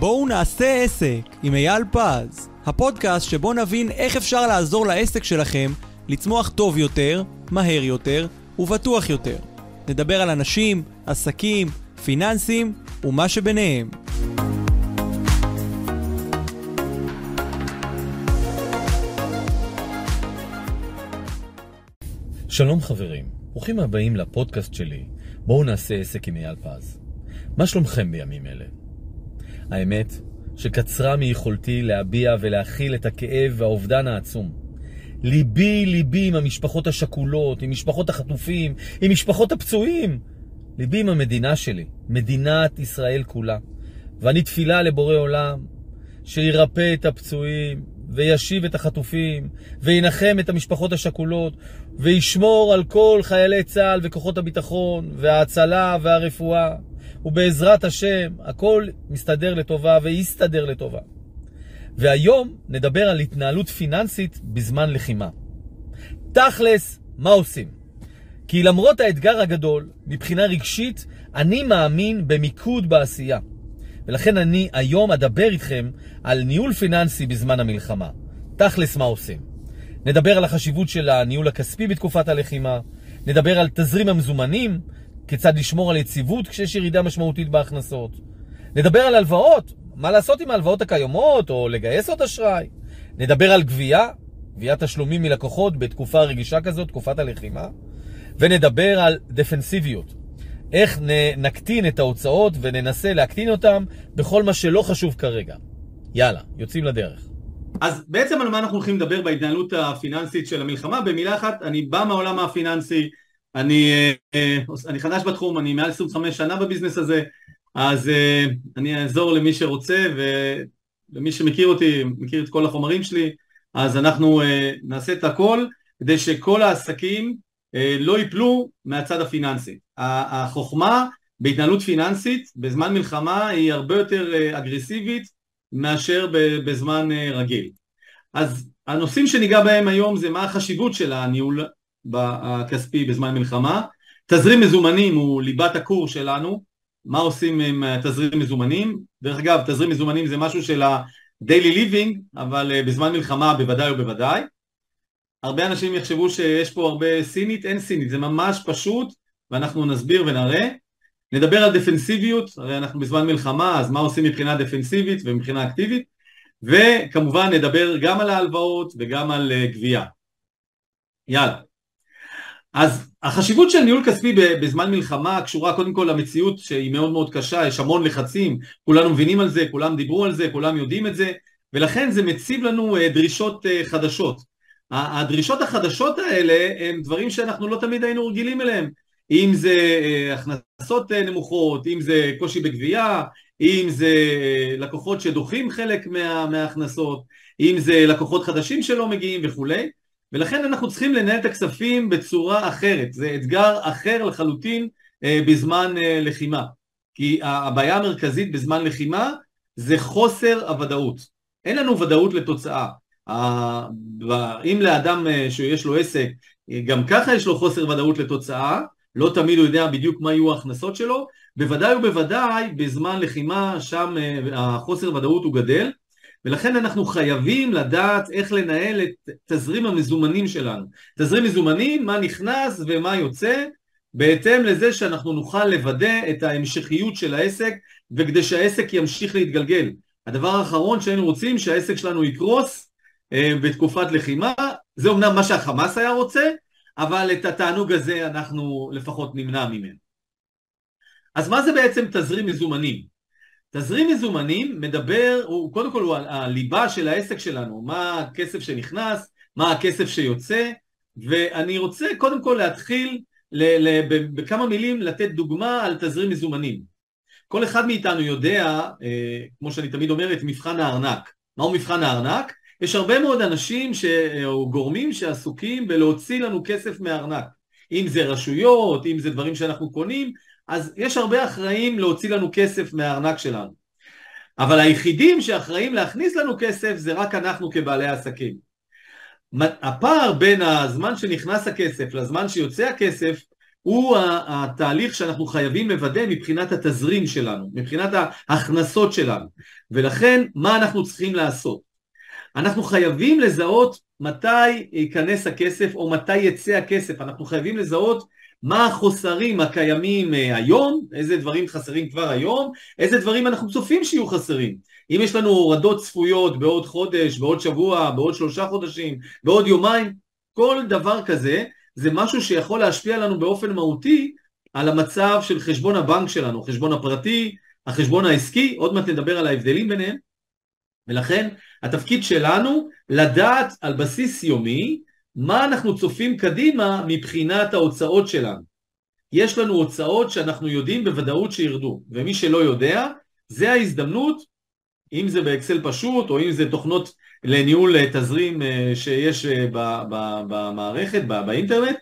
בואו נעשה עסק עם אייל פז, הפודקאסט שבו נבין איך אפשר לעזור לעסק שלכם לצמוח טוב יותר, מהר יותר ובטוח יותר. נדבר על אנשים, עסקים, פיננסים ומה שביניהם. שלום חברים, ברוכים הבאים לפודקאסט שלי, בואו נעשה עסק עם אייל פז. מה שלומכם בימים אלה? האמת שקצרה מיכולתי להביע ולהכיל את הכאב והאובדן העצום. ליבי ליבי עם המשפחות השכולות, עם משפחות החטופים, עם משפחות הפצועים. ליבי עם המדינה שלי, מדינת ישראל כולה. ואני תפילה לבורא עולם שירפא את הפצועים, וישיב את החטופים, וינחם את המשפחות השכולות, וישמור על כל חיילי צה"ל וכוחות הביטחון, וההצלה והרפואה. ובעזרת השם, הכל מסתדר לטובה ויסתדר לטובה. והיום נדבר על התנהלות פיננסית בזמן לחימה. תכלס, מה עושים? כי למרות האתגר הגדול, מבחינה רגשית, אני מאמין במיקוד בעשייה. ולכן אני היום אדבר איתכם על ניהול פיננסי בזמן המלחמה. תכלס מה עושים. נדבר על החשיבות של הניהול הכספי בתקופת הלחימה, נדבר על תזרים המזומנים, כיצד לשמור על יציבות כשיש ירידה משמעותית בהכנסות. נדבר על הלוואות, מה לעשות עם ההלוואות הקיימות, או לגייס עוד אשראי. נדבר על גבייה, גביית תשלומים מלקוחות בתקופה רגישה כזאת, תקופת הלחימה. ונדבר על דפנסיביות, איך נקטין את ההוצאות וננסה להקטין אותן בכל מה שלא חשוב כרגע. יאללה, יוצאים לדרך. אז בעצם על מה אנחנו הולכים לדבר בהתנהלות הפיננסית של המלחמה? במילה אחת, אני בא מהעולם הפיננסי, אני, אה, אני חדש בתחום, אני מעל 25 שנה בביזנס הזה, אז אה, אני אעזור למי שרוצה ולמי שמכיר אותי, מכיר את כל החומרים שלי, אז אנחנו אה, נעשה את הכל כדי שכל העסקים לא ייפלו מהצד הפיננסי. החוכמה בהתנהלות פיננסית בזמן מלחמה היא הרבה יותר אגרסיבית מאשר בזמן רגיל. אז הנושאים שניגע בהם היום זה מה החשיבות של הניהול הכספי בזמן מלחמה. תזרים מזומנים הוא ליבת הקורס שלנו, מה עושים עם תזרים מזומנים. דרך אגב, תזרים מזומנים זה משהו של ה-daily living, אבל אה, בזמן מלחמה בוודאי ובוודאי. הרבה אנשים יחשבו שיש פה הרבה סינית, אין סינית, זה ממש פשוט, ואנחנו נסביר ונראה. נדבר על דפנסיביות, הרי אנחנו בזמן מלחמה, אז מה עושים מבחינה דפנסיבית ומבחינה אקטיבית, וכמובן נדבר גם על ההלוואות וגם על אה, גבייה. יאללה. אז החשיבות של ניהול כספי בזמן מלחמה קשורה קודם כל למציאות שהיא מאוד מאוד קשה, יש המון לחצים, כולנו מבינים על זה, כולם דיברו על זה, כולם יודעים את זה, ולכן זה מציב לנו אה, דרישות אה, חדשות. הדרישות החדשות האלה הם דברים שאנחנו לא תמיד היינו רגילים אליהם, אם זה אה, הכנסות נמוכות, אם זה קושי בגבייה, אם זה לקוחות שדוחים חלק מה, מההכנסות, אם זה לקוחות חדשים שלא מגיעים וכולי. ולכן אנחנו צריכים לנהל את הכספים בצורה אחרת, זה אתגר אחר לחלוטין אה, בזמן אה, לחימה. כי הבעיה המרכזית בזמן לחימה זה חוסר הוודאות. אין לנו ודאות לתוצאה. אם לאדם אה, שיש לו עסק, גם ככה יש לו חוסר ודאות לתוצאה, לא תמיד הוא יודע בדיוק מה יהיו ההכנסות שלו, בוודאי ובוודאי בזמן לחימה שם החוסר ודאות הוא גדל, ולכן אנחנו חייבים לדעת איך לנהל את תזרים המזומנים שלנו. תזרים מזומנים, מה נכנס ומה יוצא, בהתאם לזה שאנחנו נוכל לוודא את ההמשכיות של העסק וכדי שהעסק ימשיך להתגלגל. הדבר האחרון שהיינו רוצים שהעסק שלנו יקרוס אה, בתקופת לחימה, זה אומנם מה שהחמאס היה רוצה, אבל את התענוג הזה אנחנו לפחות נמנע ממנו. אז מה זה בעצם תזרים מזומנים? תזרים מזומנים מדבר, הוא קודם כל הוא הליבה של העסק שלנו, מה הכסף שנכנס, מה הכסף שיוצא, ואני רוצה קודם כל להתחיל ל, ל, בכמה מילים לתת דוגמה על תזרים מזומנים. כל אחד מאיתנו יודע, אה, כמו שאני תמיד אומר, את מבחן הארנק. מהו מבחן הארנק? יש הרבה מאוד אנשים ש... או גורמים שעסוקים בלהוציא לנו כסף מהארנק. אם זה רשויות, אם זה דברים שאנחנו קונים, אז יש הרבה אחראים להוציא לנו כסף מהארנק שלנו. אבל היחידים שאחראים להכניס לנו כסף זה רק אנחנו כבעלי עסקים. הפער בין הזמן שנכנס הכסף לזמן שיוצא הכסף הוא התהליך שאנחנו חייבים לוודא מבחינת התזרים שלנו, מבחינת ההכנסות שלנו. ולכן, מה אנחנו צריכים לעשות? אנחנו חייבים לזהות מתי ייכנס הכסף או מתי יצא הכסף, אנחנו חייבים לזהות מה החוסרים הקיימים אה, היום, איזה דברים חסרים כבר היום, איזה דברים אנחנו צופים שיהיו חסרים. אם יש לנו הורדות צפויות בעוד חודש, בעוד שבוע, בעוד שלושה חודשים, בעוד יומיים, כל דבר כזה זה משהו שיכול להשפיע לנו באופן מהותי על המצב של חשבון הבנק שלנו, חשבון הפרטי, החשבון העסקי, עוד מעט נדבר על ההבדלים ביניהם, ולכן התפקיד שלנו לדעת על בסיס יומי מה אנחנו צופים קדימה מבחינת ההוצאות שלנו. יש לנו הוצאות שאנחנו יודעים בוודאות שירדו, ומי שלא יודע, זה ההזדמנות, אם זה באקסל פשוט, או אם זה תוכנות לניהול אה, תזרים אה, שיש אה, במערכת, באינטרנט,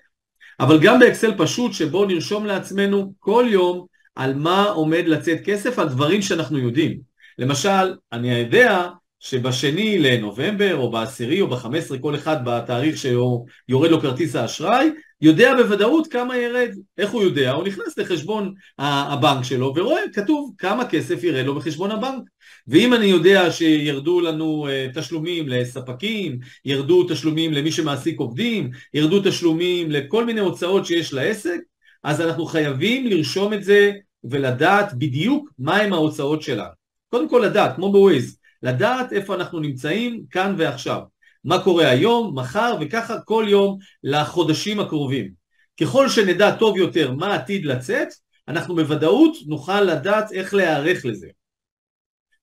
אבל גם באקסל פשוט שבו נרשום לעצמנו כל יום על מה עומד לצאת כסף, על דברים שאנחנו יודעים. למשל, אני יודע שבשני לנובמבר או בעשירי או בחמש עשרה כל אחד בתאריך שיורד לו כרטיס האשראי יודע בוודאות כמה ירד, איך הוא יודע? הוא נכנס לחשבון הבנק שלו ורואה, כתוב כמה כסף ירד לו בחשבון הבנק. ואם אני יודע שירדו לנו אה, תשלומים לספקים, ירדו תשלומים למי שמעסיק עובדים, ירדו תשלומים לכל מיני הוצאות שיש לעסק אז אנחנו חייבים לרשום את זה ולדעת בדיוק מהם ההוצאות שלנו. קודם כל לדעת, כמו בווייז לדעת איפה אנחנו נמצאים כאן ועכשיו. מה קורה היום, מחר, וככה כל יום לחודשים הקרובים. ככל שנדע טוב יותר מה עתיד לצאת, אנחנו בוודאות נוכל לדעת איך להיערך לזה.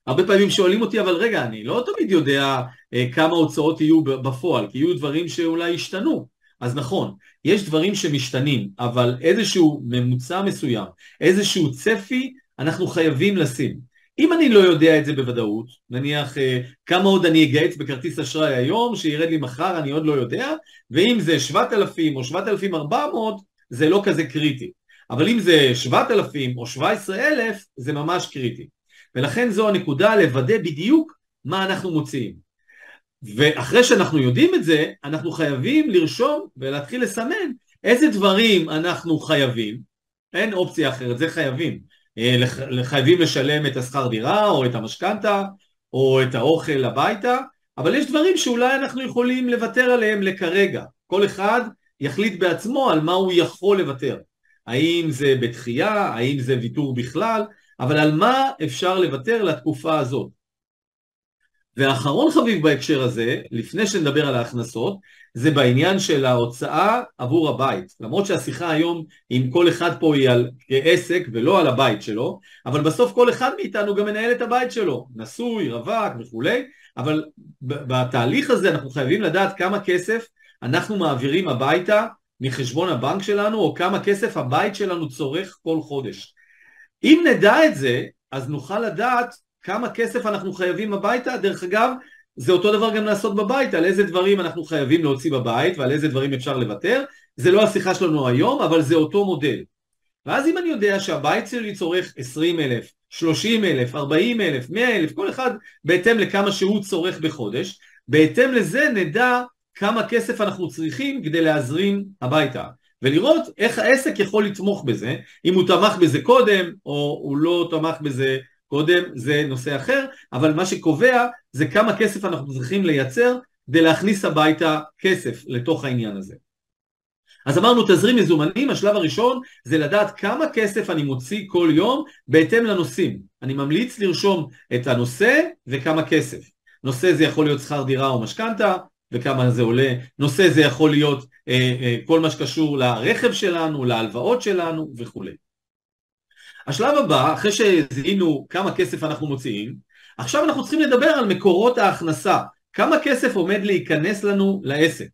הרבה פעמים שואלים אותי, אבל רגע, אני לא תמיד יודע אה, כמה הוצאות יהיו בפועל, כי יהיו דברים שאולי ישתנו. אז נכון, יש דברים שמשתנים, אבל איזשהו ממוצע מסוים, איזשהו צפי, אנחנו חייבים לשים. אם אני לא יודע את זה בוודאות, נניח אה, כמה עוד אני אגייץ בכרטיס אשראי היום, שירד לי מחר, אני עוד לא יודע, ואם זה 7,000 או 7,400, זה לא כזה קריטי. אבל אם זה 7,000 או 17,000, זה ממש קריטי. ולכן זו הנקודה לוודא בדיוק מה אנחנו מוציאים. ואחרי שאנחנו יודעים את זה, אנחנו חייבים לרשום ולהתחיל לסמן איזה דברים אנחנו חייבים, אין אופציה אחרת, זה חייבים. אה, חייבים לשלם את השכר דירה או את המשכנתה או את האוכל הביתה, אבל יש דברים שאולי אנחנו יכולים לוותר עליהם לכרגע. כל אחד יחליט בעצמו על מה הוא יכול לוותר. האם זה בתחייה, האם זה ויתור בכלל, אבל על מה אפשר לוותר לתקופה הזאת. ואחרון חביב בהקשר הזה, לפני שנדבר על ההכנסות, זה בעניין של ההוצאה עבור הבית. למרות שהשיחה היום עם כל אחד פה היא על עסק ולא על הבית שלו, אבל בסוף כל אחד מאיתנו גם מנהל את הבית שלו, נשוי, רווק וכולי, אבל בתהליך הזה אנחנו חייבים לדעת כמה כסף אנחנו מעבירים הביתה מחשבון הבנק שלנו, או כמה כסף הבית שלנו צורך כל חודש. אם נדע את זה, אז נוכל לדעת כמה כסף אנחנו חייבים הביתה, דרך אגב, זה אותו דבר גם לעשות בבית, על איזה דברים אנחנו חייבים להוציא בבית ועל איזה דברים אפשר לוותר, זה לא השיחה שלנו היום, אבל זה אותו מודל. ואז אם אני יודע שהבית שלי צורך 20 אלף, 30 אלף, 40 אלף, 100 אלף, כל אחד בהתאם לכמה שהוא צורך בחודש, בהתאם לזה נדע כמה כסף אנחנו צריכים כדי להזרים הביתה. ולראות איך העסק יכול לתמוך בזה, אם הוא תמך בזה קודם או הוא לא תמך בזה קודם זה נושא אחר, אבל מה שקובע זה כמה כסף אנחנו צריכים לייצר כדי להכניס הביתה כסף לתוך העניין הזה. אז אמרנו תזרים מזומנים, השלב הראשון זה לדעת כמה כסף אני מוציא כל יום בהתאם לנושאים. אני ממליץ לרשום את הנושא וכמה כסף. נושא זה יכול להיות שכר דירה או משכנתה, וכמה זה עולה. נושא זה יכול להיות אה, אה, כל מה שקשור לרכב שלנו, להלוואות שלנו וכולי. השלב הבא, אחרי שזיהינו כמה כסף אנחנו מוציאים, עכשיו אנחנו צריכים לדבר על מקורות ההכנסה, כמה כסף עומד להיכנס לנו לעסק.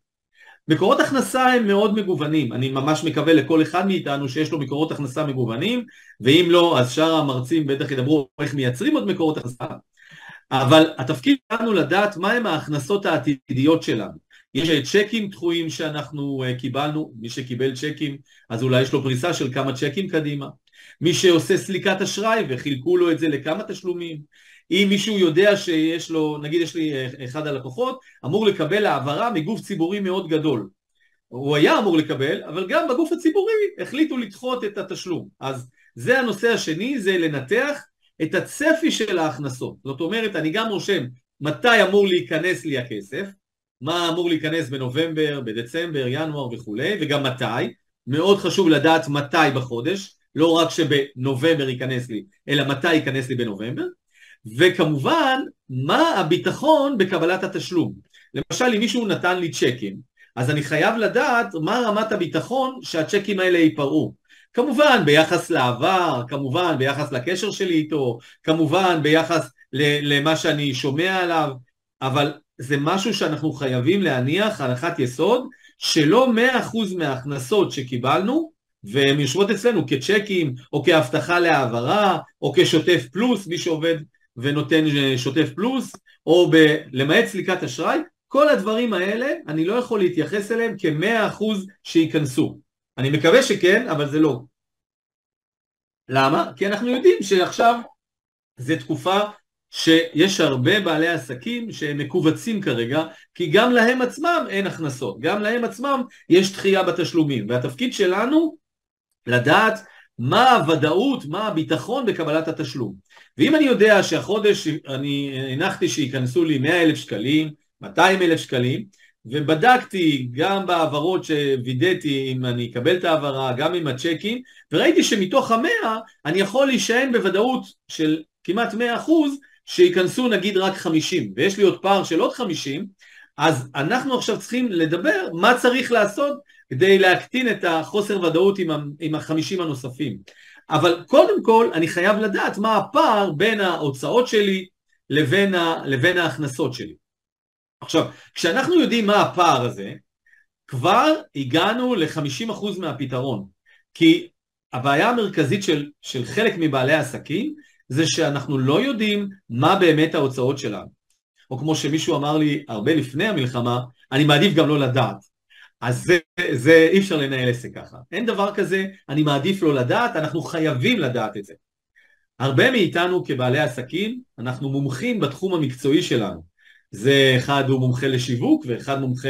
מקורות הכנסה הם מאוד מגוונים, אני ממש מקווה לכל אחד מאיתנו שיש לו מקורות הכנסה מגוונים, ואם לא, אז שאר המרצים בטח ידברו איך מייצרים עוד מקורות הכנסה, אבל התפקיד שלנו לדעת מהם ההכנסות העתידיות שלנו. יש צ'קים דחויים שאנחנו אה, קיבלנו, מי שקיבל צ'קים אז אולי יש לו פריסה של כמה צ'קים קדימה. מי שעושה סליקת אשראי וחילקו לו את זה לכמה תשלומים. אם מישהו יודע שיש לו, נגיד יש לי אחד הלקוחות, אמור לקבל העברה מגוף ציבורי מאוד גדול. הוא היה אמור לקבל, אבל גם בגוף הציבורי החליטו לדחות את התשלום. אז זה הנושא השני, זה לנתח את הצפי של ההכנסות. זאת אומרת, אני גם רושם מתי אמור להיכנס לי הכסף, מה אמור להיכנס בנובמבר, בדצמבר, ינואר וכולי, וגם מתי. מאוד חשוב לדעת מתי בחודש, לא רק שבנובמבר ייכנס לי, אלא מתי ייכנס לי בנובמבר. וכמובן, מה הביטחון בקבלת התשלום. למשל, אם מישהו נתן לי צ'קים, אז אני חייב לדעת מה רמת הביטחון שהצ'קים האלה ייפרעו. כמובן ביחס לעבר, כמובן ביחס לקשר שלי איתו, כמובן ביחס למה שאני שומע עליו, אבל זה משהו שאנחנו חייבים להניח הנחת יסוד שלא מאה אחוז מההכנסות שקיבלנו והן יושבות אצלנו כצ'קים או כהבטחה להעברה או כשוטף פלוס מי שעובד ונותן שוטף פלוס או ב- למעט סליקת אשראי כל הדברים האלה אני לא יכול להתייחס אליהם כמאה אחוז שייכנסו. אני מקווה שכן אבל זה לא. למה? כי אנחנו יודעים שעכשיו זה תקופה שיש הרבה בעלי עסקים שהם מכווצים כרגע, כי גם להם עצמם אין הכנסות, גם להם עצמם יש דחייה בתשלומים, והתפקיד שלנו לדעת מה הוודאות, מה הביטחון בקבלת התשלום. ואם אני יודע שהחודש אני הנחתי שייכנסו לי 100 אלף שקלים, 200 אלף שקלים, ובדקתי גם בהעברות שווידאתי אם אני אקבל את ההעברה, גם עם הצ'קים, וראיתי שמתוך המאה אני יכול להישען בוודאות של כמעט 100 אחוז שייכנסו נגיד רק 50, ויש לי עוד פער של עוד 50, אז אנחנו עכשיו צריכים לדבר מה צריך לעשות כדי להקטין את החוסר ודאות עם החמישים הנוספים. אבל קודם כל אני חייב לדעת מה הפער בין ההוצאות שלי לבין, ה, לבין ההכנסות שלי. עכשיו, כשאנחנו יודעים מה הפער הזה, כבר הגענו ל-50% מהפתרון. כי הבעיה המרכזית של, של חלק מבעלי העסקים זה שאנחנו לא יודעים מה באמת ההוצאות שלנו. או כמו שמישהו אמר לי הרבה לפני המלחמה, אני מעדיף גם לא לדעת. אז זה, זה אי אפשר לנהל עסק ככה. אין דבר כזה, אני מעדיף לא לדעת, אנחנו חייבים לדעת את זה. הרבה מאיתנו כבעלי עסקים, אנחנו מומחים בתחום המקצועי שלנו. זה אחד הוא מומחה לשיווק, ואחד מומחה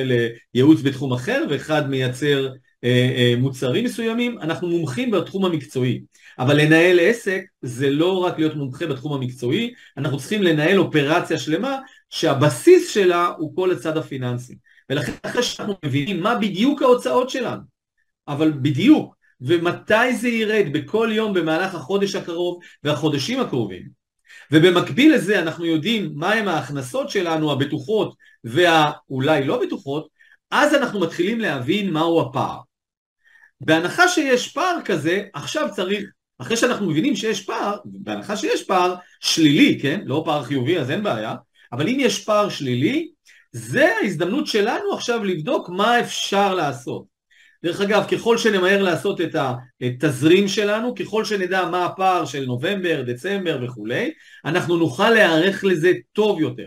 לייעוץ בתחום אחר, ואחד מייצר אה, אה, מוצרים מסוימים, אנחנו מומחים בתחום המקצועי. אבל לנהל עסק זה לא רק להיות מומחה בתחום המקצועי, אנחנו צריכים לנהל אופרציה שלמה שהבסיס שלה הוא כל הצד הפיננסי. ולכן אחרי שאנחנו מבינים מה בדיוק ההוצאות שלנו, אבל בדיוק, ומתי זה ירד בכל יום במהלך החודש הקרוב והחודשים הקרובים, ובמקביל לזה אנחנו יודעים מהם ההכנסות שלנו הבטוחות והאולי לא בטוחות, אז אנחנו מתחילים להבין מהו הפער. בהנחה שיש פער כזה, עכשיו צריך, אחרי שאנחנו מבינים שיש פער, בהנחה שיש פער שלילי, כן? לא פער חיובי אז אין בעיה, אבל אם יש פער שלילי, זה ההזדמנות שלנו עכשיו לבדוק מה אפשר לעשות. דרך אגב, ככל שנמהר לעשות את התזרים שלנו, ככל שנדע מה הפער של נובמבר, דצמבר וכולי, אנחנו נוכל להיערך לזה טוב יותר.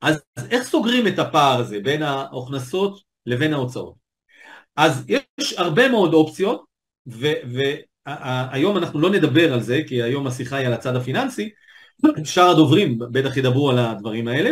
אז איך סוגרים את הפער הזה בין ההכנסות לבין ההוצאות? אז יש הרבה מאוד אופציות, והיום אנחנו לא נדבר על זה, כי היום השיחה היא על הצד הפיננסי, שאר הדוברים בטח ידברו על הדברים האלה,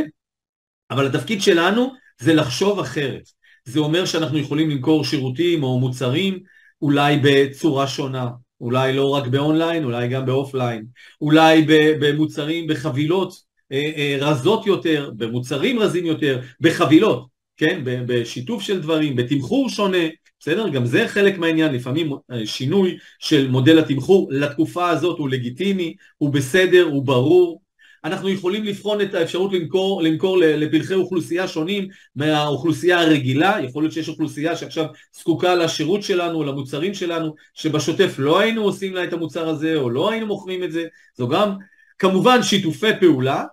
אבל התפקיד שלנו זה לחשוב אחרת. זה אומר שאנחנו יכולים למכור שירותים או מוצרים אולי בצורה שונה, אולי לא רק באונליין, אולי גם באופליין, אולי במוצרים, בחבילות אה, אה, רזות יותר, במוצרים רזים יותר, בחבילות, כן, בשיתוף של דברים, בתמחור שונה, בסדר? גם זה חלק מהעניין, לפעמים אה, שינוי של מודל התמחור לתקופה הזאת הוא לגיטימי, הוא בסדר, הוא ברור, אנחנו יכולים לבחון את האפשרות למכור, למכור לפלחי אוכלוסייה שונים מהאוכלוסייה הרגילה, יכול להיות שיש אוכלוסייה שעכשיו זקוקה לשירות שלנו, למוצרים שלנו, שבשוטף לא היינו עושים לה את המוצר הזה או לא היינו מוכרים את זה, זו גם כמובן שיתופי פעולה,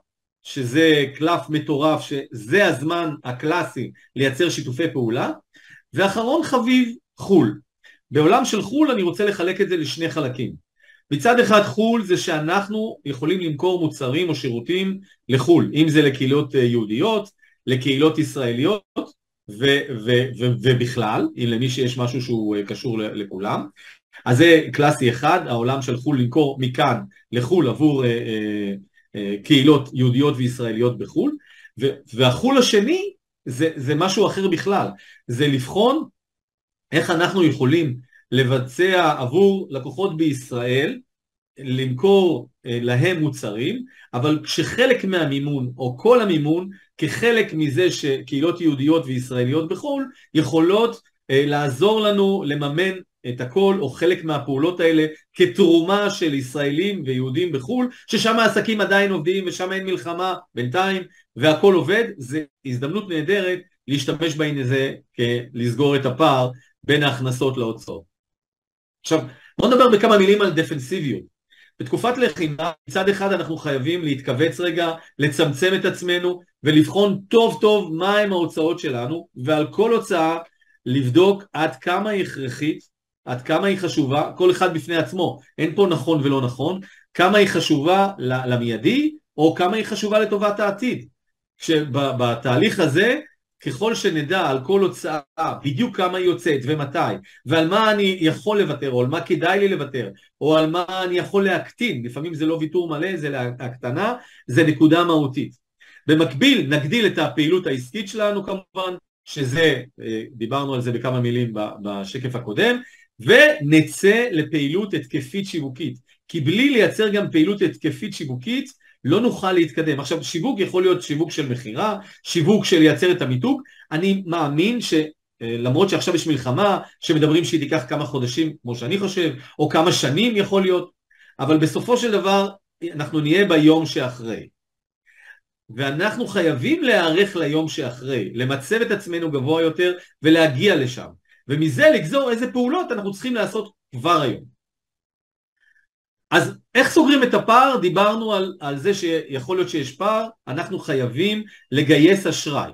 שזה קלף מטורף, שזה הזמן הקלאסי לייצר שיתופי פעולה, ואחרון חביב, חו"ל. בעולם של חו"ל אני רוצה לחלק את זה לשני חלקים. מצד אחד חו"ל זה שאנחנו יכולים למכור מוצרים או שירותים לחו"ל, אם זה לקהילות אה, יהודיות, לקהילות ישראליות ו- ו- ו- ובכלל, אם למי שיש משהו שהוא אה, קשור לכולם. אז זה קלאסי אחד, העולם של חו"ל למכור מכאן לחו"ל עבור אה, אה, אה, קהילות יהודיות וישראליות בחו"ל, ו- והחו"ל השני זה, זה משהו אחר בכלל, זה לבחון איך אנחנו יכולים לבצע עבור לקוחות בישראל, למכור אה, להם מוצרים, אבל כשחלק מהמימון או כל המימון כחלק מזה שקהילות יהודיות וישראליות בחו"ל יכולות אה, לעזור לנו לממן את הכל או חלק מהפעולות האלה כתרומה של ישראלים ויהודים בחו"ל, ששם העסקים עדיין עובדים ושם אין מלחמה בינתיים והכל עובד, זה הזדמנות נהדרת להשתמש בעניין הזה כלסגור את הפער בין ההכנסות להוצאות. עכשיו, בואו נדבר בכמה מילים על דפנסיביות. בתקופת לחימה, מצד אחד אנחנו חייבים להתכווץ רגע, לצמצם את עצמנו ולבחון טוב טוב מהם ההוצאות שלנו, ועל כל הוצאה לבדוק עד כמה היא הכרחית, עד כמה היא חשובה, כל אחד בפני עצמו, אין פה נכון ולא נכון, כמה היא חשובה למיידי, או כמה היא חשובה לטובת העתיד. כשבתהליך הזה ככל שנדע על כל הוצאה בדיוק כמה היא יוצאת ומתי ועל מה אני יכול לוותר או על מה כדאי לי לוותר או על מה אני יכול להקטין לפעמים זה לא ויתור מלא זה להקטנה זה נקודה מהותית. במקביל נגדיל את הפעילות העסקית שלנו כמובן שזה אה, דיברנו על זה בכמה מילים בשקף הקודם ונצא לפעילות התקפית שיווקית. כי בלי לייצר גם פעילות התקפית שיווקית לא נוכל להתקדם. עכשיו שיווק יכול להיות שיווק של מכירה, שיווק של לייצר את המיתוג, אני מאמין ש... אה, שעכשיו יש מלחמה שמדברים שהיא תיקח כמה חודשים כמו שאני חושב, או כמה שנים יכול להיות, אבל בסופו של דבר אנחנו נהיה ביום שאחרי. ואנחנו חייבים להיערך ליום שאחרי, למצב את עצמנו גבוה יותר ולהגיע לשם. ומזה לגזור איזה פעולות אנחנו צריכים לעשות כבר היום. אז איך סוגרים את הפער? דיברנו על, על זה שיכול להיות שיש פער, אנחנו חייבים לגייס אשראי.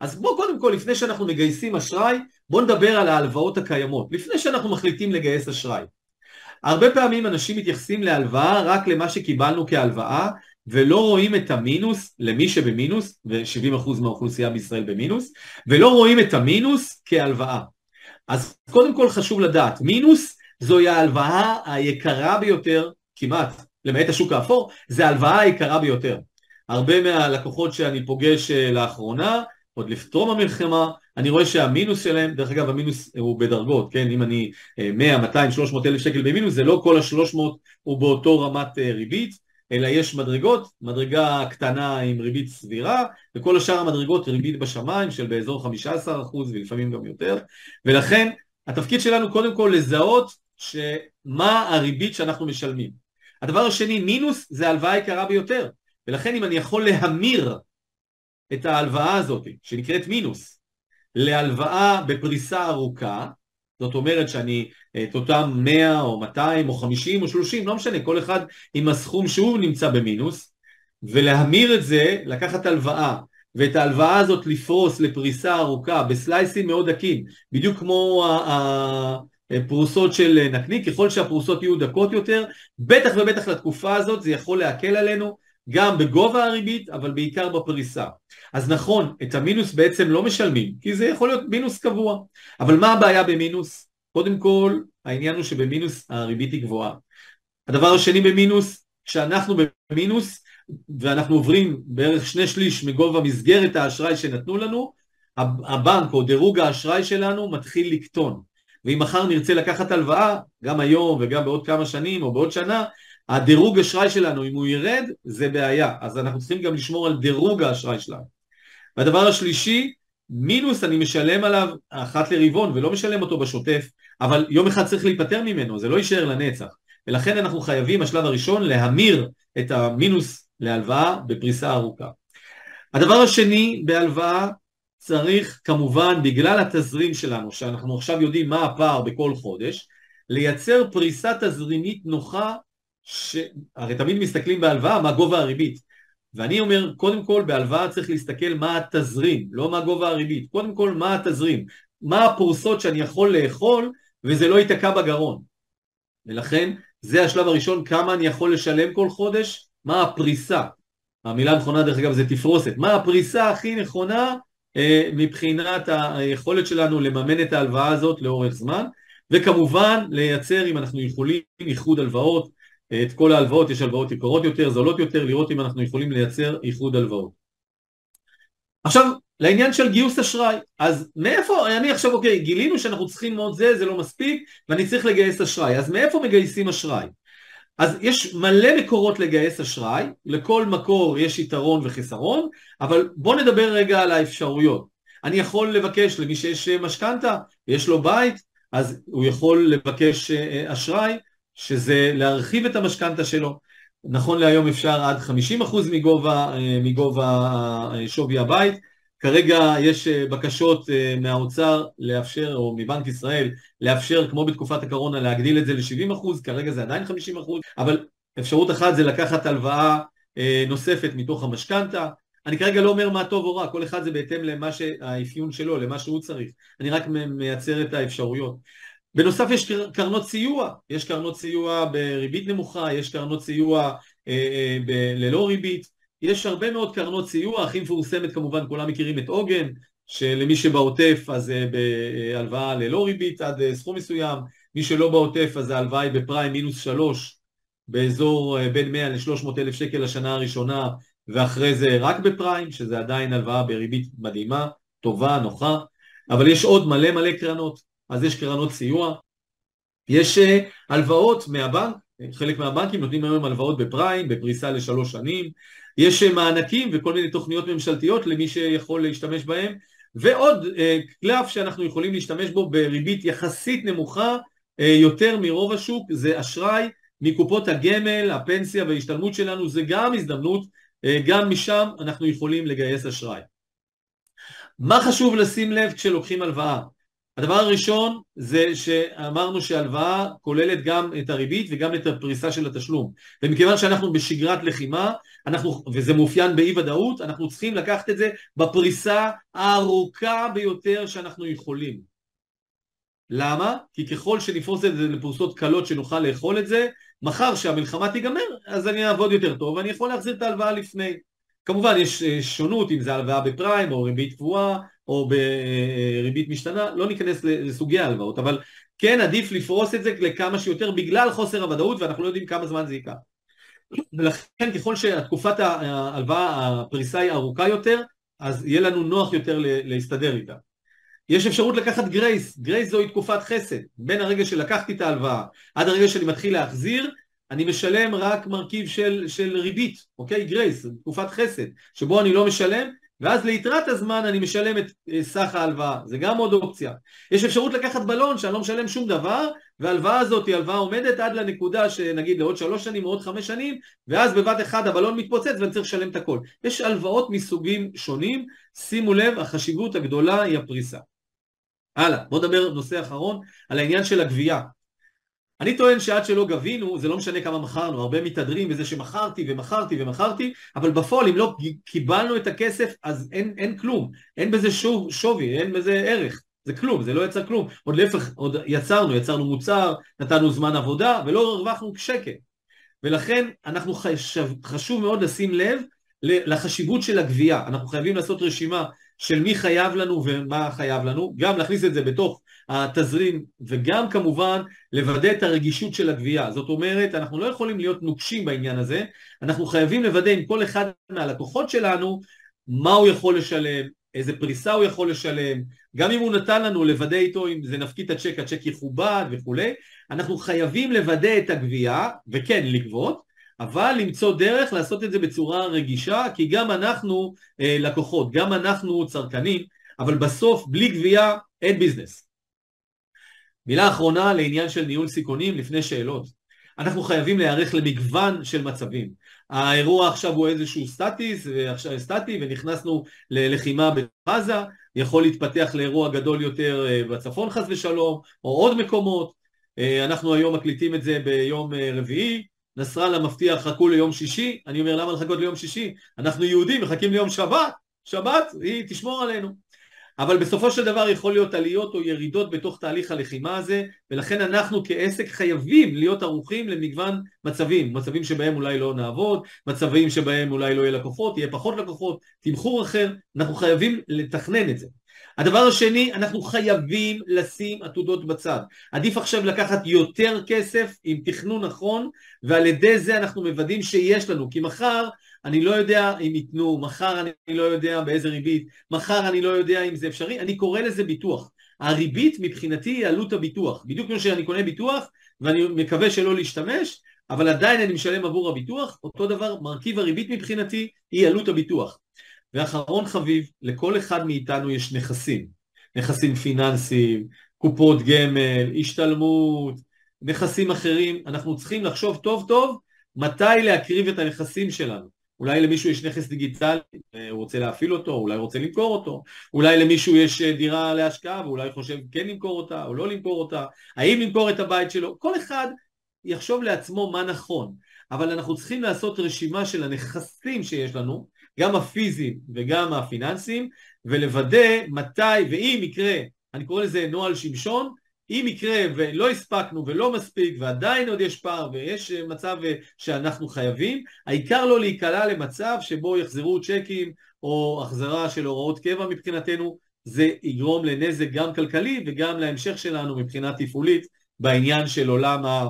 אז בואו קודם כל, לפני שאנחנו מגייסים אשראי, בואו נדבר על ההלוואות הקיימות, לפני שאנחנו מחליטים לגייס אשראי. הרבה פעמים אנשים מתייחסים להלוואה רק למה שקיבלנו כהלוואה, ולא רואים את המינוס למי שבמינוס, ו-70% מהאוכלוסייה בישראל במינוס, ולא רואים את המינוס כהלוואה. אז קודם כל חשוב לדעת, מינוס זוהי ההלוואה היקרה ביותר כמעט, למעט השוק האפור, זה ההלוואה היקרה ביותר. הרבה מהלקוחות שאני פוגש אה, לאחרונה, עוד לפטרום המלחמה, אני רואה שהמינוס שלהם, דרך אגב המינוס הוא בדרגות, כן, אם אני 100, 200, 300 אלף שקל במינוס, זה לא כל ה-300 הוא באותו רמת אה, ריבית, אלא יש מדרגות, מדרגה קטנה עם ריבית סבירה, וכל השאר המדרגות ריבית בשמיים של באזור 15% ולפעמים גם יותר, ולכן התפקיד שלנו קודם כל לזהות שמה הריבית שאנחנו משלמים. הדבר השני, מינוס זה ההלוואה היקרה ביותר, ולכן אם אני יכול להמיר את ההלוואה הזאת, שנקראת מינוס, להלוואה בפריסה ארוכה, זאת אומרת שאני את אותם 100 או 200 או 50 או 30, לא משנה, כל אחד עם הסכום שהוא נמצא במינוס, ולהמיר את זה, לקחת הלוואה, ואת ההלוואה הזאת לפרוס לפריסה ארוכה בסלייסים מאוד דקים, בדיוק כמו פרוסות של אה, נקניק, ככל שהפרוסות יהיו דקות יותר, בטח ובטח לתקופה הזאת זה יכול להקל עלינו גם בגובה הריבית, אבל בעיקר בפריסה. אז נכון, את המינוס בעצם לא משלמים, כי זה יכול להיות מינוס קבוע. אבל מה הבעיה במינוס? קודם כל, העניין הוא שבמינוס הריבית היא גבוהה. הדבר השני במינוס, כשאנחנו במינוס ואנחנו עוברים בערך שני שליש מגובה מסגרת האשראי שנתנו לנו, הבנק או דירוג האשראי שלנו מתחיל לקטון. ואם מחר נרצה לקחת הלוואה, גם היום וגם בעוד כמה שנים או בעוד שנה, הדירוג אשראי שלנו, אם הוא ירד, זה בעיה. אז אנחנו צריכים גם לשמור על דירוג האשראי שלנו. והדבר השלישי, מינוס אני משלם עליו אחת לרבעון ולא משלם אותו בשוטף, אבל יום אחד צריך להיפטר ממנו, זה לא יישאר לנצח. ולכן אנחנו חייבים, השלב הראשון, להמיר את המינוס להלוואה בפריסה ארוכה. הדבר השני בהלוואה צריך כמובן בגלל התזרים שלנו שאנחנו עכשיו יודעים מה הפער בכל חודש לייצר פריסה תזרימית נוחה שהרי תמיד מסתכלים בהלוואה מה גובה הריבית. ואני אומר קודם כל בהלוואה צריך להסתכל מה התזרים לא מה גובה הריבית. קודם כל מה התזרים. מה הפרוסות שאני יכול לאכול וזה לא ייתקע בגרון. ולכן זה השלב הראשון כמה אני יכול לשלם כל חודש? מה הפריסה? המילה הנכונה דרך אגב זה תפרוסת. מה הפריסה הכי נכונה מבחינת היכולת שלנו לממן את ההלוואה הזאת לאורך זמן, וכמובן לייצר, אם אנחנו יכולים, איחוד הלוואות, את כל ההלוואות, יש הלוואות יקרות יותר, זולות יותר, לראות אם אנחנו יכולים לייצר איחוד הלוואות. עכשיו, לעניין של גיוס אשראי, אז מאיפה, אני עכשיו אוקיי, גילינו שאנחנו צריכים מאוד זה, זה לא מספיק, ואני צריך לגייס אשראי, אז מאיפה מגייסים אשראי? אז יש מלא מקורות לגייס אשראי, לכל מקור יש יתרון וחיסרון, אבל בוא נדבר רגע על האפשרויות. אני יכול לבקש למי שיש משכנתה, יש לו בית, אז הוא יכול לבקש אה, אשראי, שזה להרחיב את המשכנתה שלו. נכון להיום אפשר עד 50% מגובה, אה, מגובה אה, שווי הבית, כרגע יש אה, בקשות אה, מהאוצר לאפשר, או מבנק ישראל, לאפשר כמו בתקופת הקורונה להגדיל את זה ל-70%, כרגע זה עדיין 50%, אבל אפשרות אחת זה לקחת הלוואה אה, נוספת מתוך המשכנתה. אני כרגע לא אומר מה טוב או רע, כל אחד זה בהתאם למה שהאפיון שלו, למה שהוא צריך. אני רק מייצר את האפשרויות. בנוסף יש קרנות סיוע, יש קרנות סיוע בריבית נמוכה, יש קרנות סיוע אה, אה, ללא ריבית, יש הרבה מאוד קרנות סיוע, הכי מפורסמת כמובן, כולם מכירים את עוגן, שלמי שבעוטף אז אה, בהלוואה ללא ריבית עד אה, סכום מסוים, מי שלא בעוטף אז ההלוואה היא בפריים מינוס שלוש, באזור אה, בין 100 ל-300 אלף שקל לשנה הראשונה, ואחרי זה רק בפריים, שזה עדיין הלוואה בריבית מדהימה, טובה, נוחה, אבל יש עוד מלא מלא קרנות, אז יש קרנות סיוע, יש הלוואות מהבנק, חלק מהבנקים נותנים היום הלוואות בפריים, בפריסה לשלוש שנים, יש אה, מענקים וכל מיני תוכניות ממשלתיות למי שיכול להשתמש בהם ועוד אה, קלף שאנחנו יכולים להשתמש בו בריבית יחסית נמוכה אה, יותר מרוב השוק זה אשראי מקופות הגמל, הפנסיה וההשתלמות שלנו זה גם הזדמנות, גם משם אנחנו יכולים לגייס אשראי. מה חשוב לשים לב כשלוקחים הלוואה? הדבר הראשון זה שאמרנו שהלוואה כוללת גם את הריבית וגם את הפריסה של התשלום. ומכיוון שאנחנו בשגרת לחימה אנחנו, וזה מאופיין באי ודאות אנחנו צריכים לקחת את זה בפריסה הארוכה ביותר שאנחנו יכולים. למה? כי ככל שנפרוס את זה לפרוסות קלות שנוכל לאכול את זה מחר שהמלחמה תיגמר אז אני אעבוד יותר טוב ואני יכול להחזיר את ההלוואה לפני. כמובן יש אה, שונות אם זה הלוואה בפריים או ריבית קבועה או בריבית משתנה, לא ניכנס לסוגי ההלוואות, אבל כן עדיף לפרוס את זה לכמה שיותר בגלל חוסר הוודאות ואנחנו לא יודעים כמה זמן זה ייקח. ולכן ככל שהתקופת ההלוואה, הפריסה היא ארוכה יותר, אז יהיה לנו נוח יותר להסתדר איתה. יש אפשרות לקחת גרייס, גרייס זוהי תקופת חסד, בין הרגע שלקחתי את ההלוואה עד הרגע שאני מתחיל להחזיר, אני משלם רק מרכיב של, של ריבית, אוקיי? גרייס, תקופת חסד, שבו אני לא משלם ואז ליתרת הזמן אני משלם את אה, סך ההלוואה, זה גם עוד אופציה. יש אפשרות לקחת בלון שאני לא משלם שום דבר, וההלוואה הזאת היא הלוואה עומדת עד לנקודה שנגיד לעוד שלוש שנים או עוד חמש שנים, ואז בבת אחד הבלון מתפוצץ ואני צריך לשלם את הכל. יש הלוואות מסוגים שונים, שימו לב, החשיבות הגדולה היא הפריסה. הלאה, בואו נדבר נושא אחרון על העניין של הגבייה. אני טוען שעד שלא גבינו, זה לא משנה כמה מכרנו, הרבה מתהדרים בזה שמכרתי ומכרתי ומכרתי, אבל בפועל אם לא קיבלנו את הכסף אז אין, אין כלום, אין בזה שוב, שווי, אין בזה ערך, זה כלום, זה לא יצא כלום, עוד להפך, עוד יצרנו, יצרנו מוצר, נתנו זמן עבודה ולא הרווחנו שקל, ולכן אנחנו חשב, חשוב מאוד לשים לב לחשיבות של הגבייה, אנחנו חייבים לעשות רשימה של מי חייב לנו ומה חייב לנו, גם להכניס את זה בתוך התזרים וגם כמובן לוודא את הרגישות של הגבייה. זאת אומרת, אנחנו לא יכולים להיות נוקשים בעניין הזה, אנחנו חייבים לוודא עם כל אחד מהלקוחות שלנו מה הוא יכול לשלם, איזה פריסה הוא יכול לשלם, גם אם הוא נתן לנו לוודא איתו אם זה נפקיד את הצ'ק, הצ'ק יכובד וכולי, אנחנו חייבים לוודא את הגבייה, וכן לגבות, אבל למצוא דרך לעשות את זה בצורה רגישה, כי גם אנחנו אה, לקוחות, גם אנחנו צרכנים, אבל בסוף בלי גבייה אין ביזנס. מילה אחרונה לעניין של ניהול סיכונים לפני שאלות. אנחנו חייבים להיערך למגוון של מצבים. האירוע עכשיו הוא איזשהו סטטיס, סטטי ונכנסנו ללחימה בעזה, יכול להתפתח לאירוע גדול יותר אה, בצפון חס ושלום, או עוד מקומות. אה, אנחנו היום מקליטים את זה ביום אה, רביעי, נסראללה מבטיח חכו ליום שישי, אני אומר למה לחכות ליום שישי? אנחנו יהודים מחכים ליום שבת, שבת היא תשמור עלינו. אבל בסופו של דבר יכול להיות עליות או ירידות בתוך תהליך הלחימה הזה ולכן אנחנו כעסק חייבים להיות ערוכים למגוון מצבים, מצבים שבהם אולי לא נעבוד, מצבים שבהם אולי לא יהיה לקוחות, יהיה פחות לקוחות, תמחור אחר, אנחנו חייבים לתכנן את זה הדבר השני, אנחנו חייבים לשים עתודות בצד. עדיף עכשיו לקחת יותר כסף עם תכנון נכון, ועל ידי זה אנחנו מוודאים שיש לנו, כי מחר אני לא יודע אם ייתנו, מחר אני לא יודע באיזה ריבית, מחר אני לא יודע אם זה אפשרי, אני קורא לזה ביטוח. הריבית מבחינתי היא עלות הביטוח. בדיוק כמו שאני קונה ביטוח, ואני מקווה שלא להשתמש, אבל עדיין אני משלם עבור הביטוח, אותו דבר, מרכיב הריבית מבחינתי היא עלות הביטוח. ואחרון חביב, לכל אחד מאיתנו יש נכסים, נכסים פיננסיים, קופות גמל, השתלמות, נכסים אחרים, אנחנו צריכים לחשוב טוב טוב מתי להקריב את הנכסים שלנו. אולי למישהו יש נכס דיגיטלי, אה, הוא רוצה להפעיל אותו, אולי רוצה למכור אותו, אולי למישהו יש אה, דירה להשקעה ואולי חושב כן למכור אותה או לא למכור אותה, האם למכור את הבית שלו, כל אחד יחשוב לעצמו מה נכון, אבל אנחנו צריכים לעשות רשימה של הנכסים שיש לנו, גם הפיזיים וגם הפיננסיים, ולוודא מתי ואם יקרה, אני קורא לזה נוהל שמשון, אם יקרה ולא הספקנו ולא מספיק ועדיין עוד יש פער ויש מצב שאנחנו חייבים, העיקר לא להיקלע למצב שבו יחזרו צ'קים או החזרה של הוראות קבע מבחינתנו, זה יגרום לנזק גם כלכלי וגם להמשך שלנו מבחינה תפעולית בעניין של עולם, ה...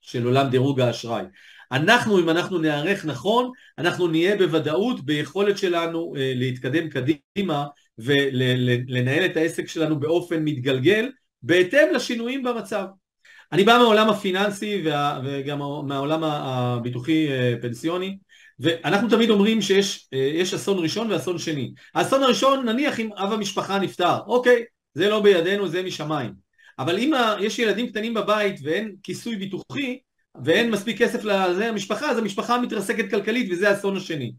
של עולם דירוג האשראי. אנחנו, אם אנחנו נערך נכון, אנחנו נהיה בוודאות ביכולת שלנו אה, להתקדם קדימה ולנהל את העסק שלנו באופן מתגלגל בהתאם לשינויים במצב. אני בא מהעולם הפיננסי וה, וגם מהעולם הביטוחי אה, פנסיוני ואנחנו תמיד אומרים שיש אה, אסון ראשון ואסון שני. האסון הראשון נניח אם אב המשפחה נפטר, אוקיי, זה לא בידינו, זה משמיים. אבל אם יש ילדים קטנים בבית ואין כיסוי ביטוחי ואין מספיק כסף לזה המשפחה, אז המשפחה מתרסקת כלכלית וזה האסון השני.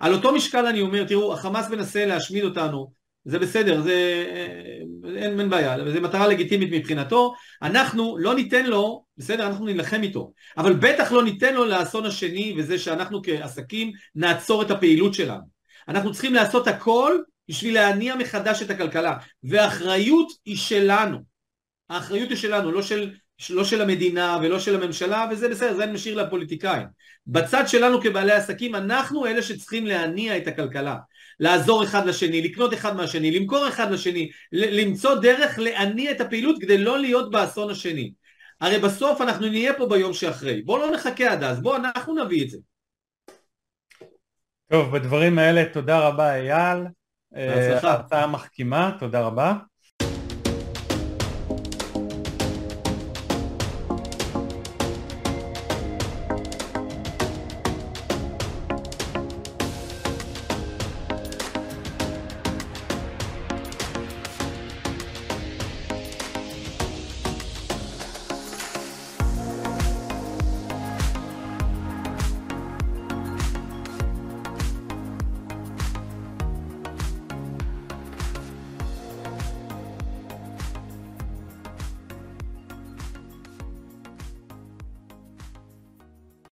על אותו משקל אני אומר, תראו, החמאס מנסה להשמיד אותנו זה בסדר, זה אין, אין בעיה, זו מטרה לגיטימית מבחינתו, אנחנו לא ניתן לו, בסדר, אנחנו נילחם איתו, אבל בטח לא ניתן לו לאסון השני וזה שאנחנו כעסקים נעצור את הפעילות שלנו. אנחנו צריכים לעשות הכל בשביל להניע מחדש את הכלכלה, והאחריות היא שלנו. האחריות היא שלנו, לא של, לא של המדינה ולא של הממשלה, וזה בסדר, זה אני משאיר לפוליטיקאים. בצד שלנו כבעלי עסקים, אנחנו אלה שצריכים להניע את הכלכלה. לעזור אחד לשני, לקנות אחד מהשני, למכור אחד לשני, למצוא דרך להניע את הפעילות כדי לא להיות באסון השני. הרי בסוף אנחנו נהיה פה ביום שאחרי. בואו לא נחכה עד אז, בואו אנחנו נביא את זה. טוב, בדברים האלה תודה רבה אייל. בהצלחה. אה, הרצאה מחכימה, תודה רבה.